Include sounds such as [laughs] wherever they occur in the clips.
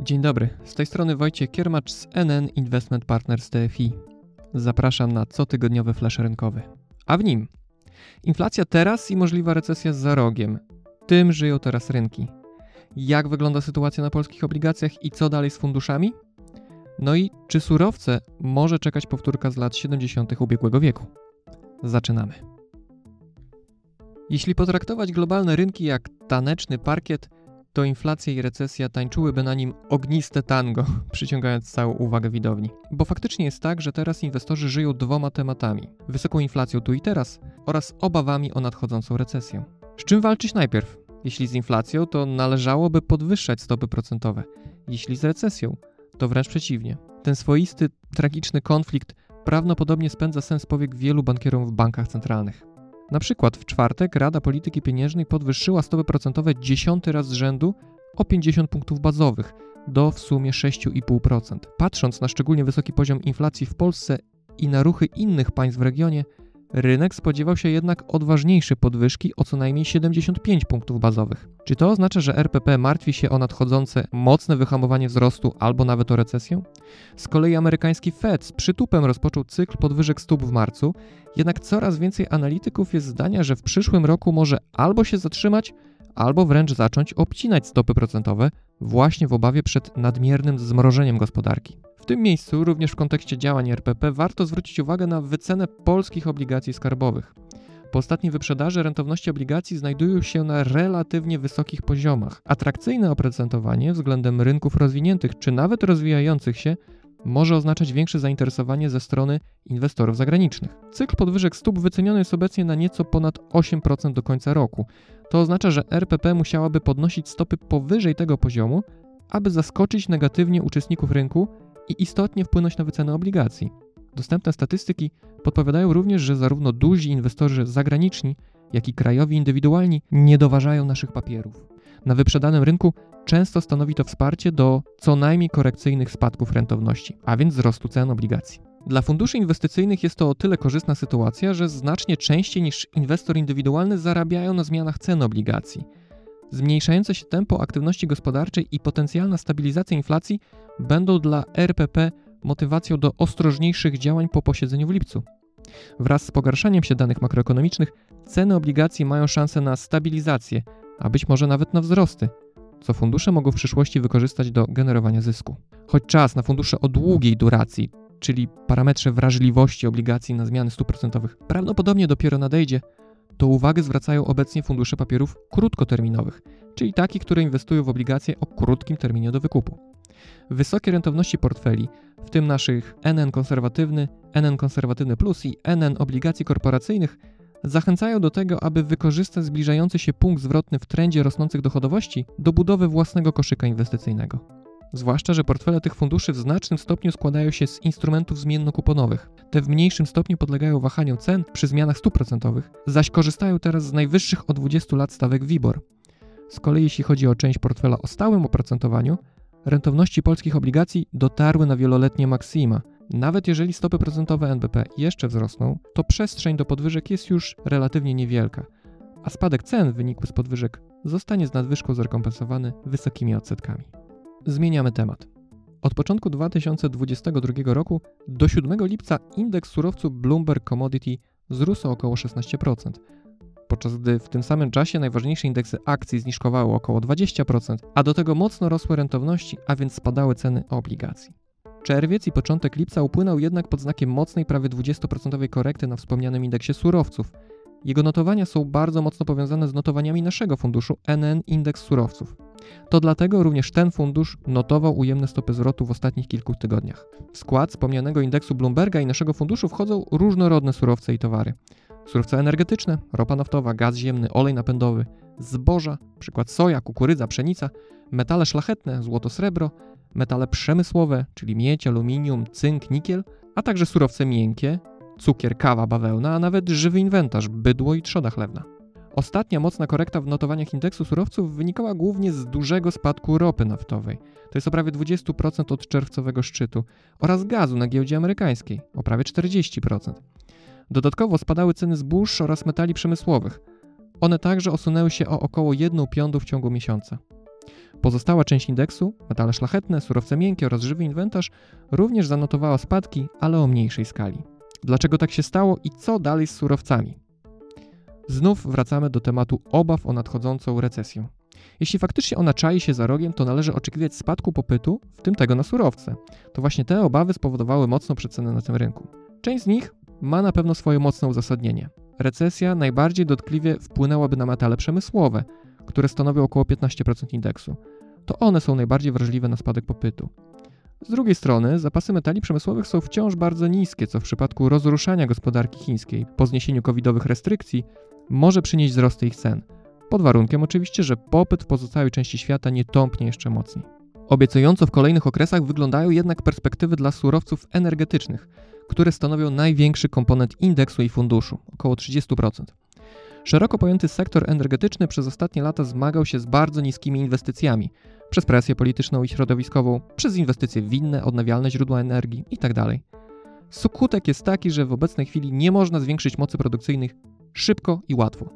Dzień dobry, z tej strony Wojciech Kiermacz z NN Investment Partners TFI. Zapraszam na cotygodniowy flash rynkowy. A w nim inflacja teraz i możliwa recesja za rogiem. Tym żyją teraz rynki. Jak wygląda sytuacja na polskich obligacjach i co dalej z funduszami? No i czy surowce może czekać powtórka z lat 70. ubiegłego wieku? Zaczynamy. Jeśli potraktować globalne rynki jak taneczny parkiet, to inflacja i recesja tańczyłyby na nim ogniste tango, [laughs] przyciągając całą uwagę widowni. Bo faktycznie jest tak, że teraz inwestorzy żyją dwoma tematami: wysoką inflacją tu i teraz oraz obawami o nadchodzącą recesję. Z czym walczyć najpierw? Jeśli z inflacją, to należałoby podwyższać stopy procentowe. Jeśli z recesją, to wręcz przeciwnie. Ten swoisty, tragiczny konflikt prawdopodobnie spędza sens powiek wielu bankierom w bankach centralnych. Na przykład w czwartek Rada Polityki Pieniężnej podwyższyła stopy procentowe dziesiąty raz z rzędu o 50 punktów bazowych do w sumie 6,5%. Patrząc na szczególnie wysoki poziom inflacji w Polsce i na ruchy innych państw w regionie, Rynek spodziewał się jednak odważniejszej podwyżki o co najmniej 75 punktów bazowych. Czy to oznacza, że RPP martwi się o nadchodzące mocne wyhamowanie wzrostu albo nawet o recesję? Z kolei amerykański Fed z przytupem rozpoczął cykl podwyżek stóp w marcu, jednak coraz więcej analityków jest zdania, że w przyszłym roku może albo się zatrzymać, albo wręcz zacząć obcinać stopy procentowe właśnie w obawie przed nadmiernym zmrożeniem gospodarki tym miejscu, również w kontekście działań RPP, warto zwrócić uwagę na wycenę polskich obligacji skarbowych. Po ostatniej wyprzedaży rentowności obligacji znajdują się na relatywnie wysokich poziomach. Atrakcyjne oprocentowanie względem rynków rozwiniętych czy nawet rozwijających się może oznaczać większe zainteresowanie ze strony inwestorów zagranicznych. Cykl podwyżek stóp wyceniony jest obecnie na nieco ponad 8% do końca roku. To oznacza, że RPP musiałaby podnosić stopy powyżej tego poziomu, aby zaskoczyć negatywnie uczestników rynku i istotnie wpłynąć na wycenę obligacji. Dostępne statystyki podpowiadają również, że zarówno duzi inwestorzy zagraniczni, jak i krajowi indywidualni nie doważają naszych papierów. Na wyprzedanym rynku często stanowi to wsparcie do co najmniej korekcyjnych spadków rentowności, a więc wzrostu cen obligacji. Dla funduszy inwestycyjnych jest to o tyle korzystna sytuacja, że znacznie częściej niż inwestor indywidualny zarabiają na zmianach cen obligacji. Zmniejszające się tempo aktywności gospodarczej i potencjalna stabilizacja inflacji będą dla RPP motywacją do ostrożniejszych działań po posiedzeniu w lipcu. Wraz z pogarszaniem się danych makroekonomicznych, ceny obligacji mają szansę na stabilizację, a być może nawet na wzrosty, co fundusze mogą w przyszłości wykorzystać do generowania zysku. Choć czas na fundusze o długiej duracji, czyli parametrze wrażliwości obligacji na zmiany stóp procentowych, prawdopodobnie dopiero nadejdzie, to uwagę zwracają obecnie fundusze papierów krótkoterminowych, czyli takich, które inwestują w obligacje o krótkim terminie do wykupu. Wysokie rentowności portfeli, w tym naszych NN konserwatywny, NN konserwatywny plus i NN obligacji korporacyjnych, zachęcają do tego, aby wykorzystać zbliżający się punkt zwrotny w trendzie rosnących dochodowości do budowy własnego koszyka inwestycyjnego. Zwłaszcza, że portfele tych funduszy w znacznym stopniu składają się z instrumentów zmiennokuponowych. Te w mniejszym stopniu podlegają wahaniom cen przy zmianach stóp procentowych, zaś korzystają teraz z najwyższych od 20 lat stawek WIBOR. Z kolei jeśli chodzi o część portfela o stałym opracowaniu, rentowności polskich obligacji dotarły na wieloletnie maksima. Nawet jeżeli stopy procentowe NBP jeszcze wzrosną, to przestrzeń do podwyżek jest już relatywnie niewielka, a spadek cen wynikły z podwyżek zostanie z nadwyżką zrekompensowany wysokimi odsetkami. Zmieniamy temat. Od początku 2022 roku do 7 lipca indeks surowców Bloomberg Commodity wzrósł o około 16%, podczas gdy w tym samym czasie najważniejsze indeksy akcji zniżkowały około 20%, a do tego mocno rosły rentowności, a więc spadały ceny obligacji. Czerwiec i początek lipca upłynął jednak pod znakiem mocnej, prawie 20% korekty na wspomnianym indeksie surowców. Jego notowania są bardzo mocno powiązane z notowaniami naszego funduszu NN Indeks Surowców. To dlatego również ten fundusz notował ujemne stopy zwrotu w ostatnich kilku tygodniach. W skład wspomnianego indeksu Bloomberga i naszego funduszu wchodzą różnorodne surowce i towary. Surowce energetyczne, ropa naftowa, gaz ziemny, olej napędowy, zboża, przykład soja, kukurydza, pszenica, metale szlachetne, złoto, srebro, metale przemysłowe, czyli miedź, aluminium, cynk, nikiel, a także surowce miękkie, cukier, kawa, bawełna, a nawet żywy inwentarz, bydło i trzoda chlewna. Ostatnia mocna korekta w notowaniach indeksu surowców wynikała głównie z dużego spadku ropy naftowej, to jest o prawie 20% od czerwcowego szczytu, oraz gazu na giełdzie amerykańskiej, o prawie 40%. Dodatkowo spadały ceny zbóż oraz metali przemysłowych. One także osunęły się o około 1 piątą w ciągu miesiąca. Pozostała część indeksu, metale szlachetne, surowce miękkie oraz żywy inwentarz, również zanotowała spadki, ale o mniejszej skali. Dlaczego tak się stało i co dalej z surowcami? Znów wracamy do tematu obaw o nadchodzącą recesję. Jeśli faktycznie ona czai się za rogiem, to należy oczekiwać spadku popytu, w tym tego na surowce. To właśnie te obawy spowodowały mocną przecenę na tym rynku. Część z nich ma na pewno swoje mocne uzasadnienie. Recesja najbardziej dotkliwie wpłynęłaby na metale przemysłowe, które stanowią około 15% indeksu. To one są najbardziej wrażliwe na spadek popytu. Z drugiej strony, zapasy metali przemysłowych są wciąż bardzo niskie, co w przypadku rozruszania gospodarki chińskiej po zniesieniu covidowych restrykcji może przynieść wzrost ich cen. Pod warunkiem oczywiście, że popyt w pozostałej części świata nie tąpnie jeszcze mocniej. Obiecująco w kolejnych okresach wyglądają jednak perspektywy dla surowców energetycznych, które stanowią największy komponent indeksu i funduszu około 30%. Szeroko pojęty sektor energetyczny przez ostatnie lata zmagał się z bardzo niskimi inwestycjami, przez presję polityczną i środowiskową, przez inwestycje w inne, odnawialne źródła energii itd. Tak Skutek jest taki, że w obecnej chwili nie można zwiększyć mocy produkcyjnych szybko i łatwo.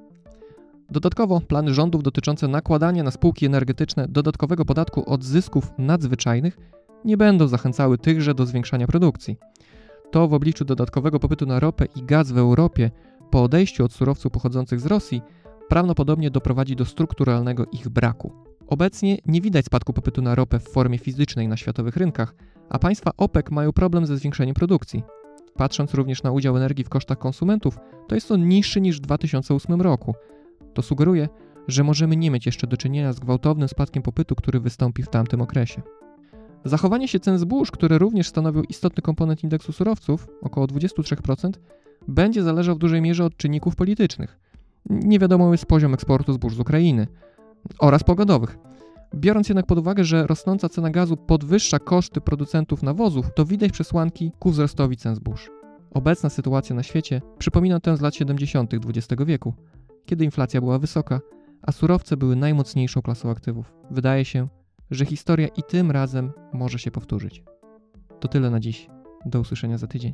Dodatkowo plany rządów dotyczące nakładania na spółki energetyczne dodatkowego podatku od zysków nadzwyczajnych nie będą zachęcały tychże do zwiększania produkcji. To w obliczu dodatkowego popytu na ropę i gaz w Europie po odejściu od surowców pochodzących z Rosji prawdopodobnie doprowadzi do strukturalnego ich braku. Obecnie nie widać spadku popytu na ropę w formie fizycznej na światowych rynkach, a państwa OPEC mają problem ze zwiększeniem produkcji. Patrząc również na udział energii w kosztach konsumentów, to jest on niższy niż w 2008 roku. To sugeruje, że możemy nie mieć jeszcze do czynienia z gwałtownym spadkiem popytu, który wystąpi w tamtym okresie. Zachowanie się cen zbóż, które również stanowią istotny komponent indeksu surowców, około 23%, będzie zależał w dużej mierze od czynników politycznych. Nie wiadomo jest poziom eksportu zbóż z Ukrainy oraz pogodowych. Biorąc jednak pod uwagę, że rosnąca cena gazu podwyższa koszty producentów nawozów, to widać przesłanki ku wzrostowi cen zbóż. Obecna sytuacja na świecie przypomina tę z lat 70. XX wieku, kiedy inflacja była wysoka, a surowce były najmocniejszą klasą aktywów. Wydaje się, że historia i tym razem może się powtórzyć. To tyle na dziś. Do usłyszenia za tydzień.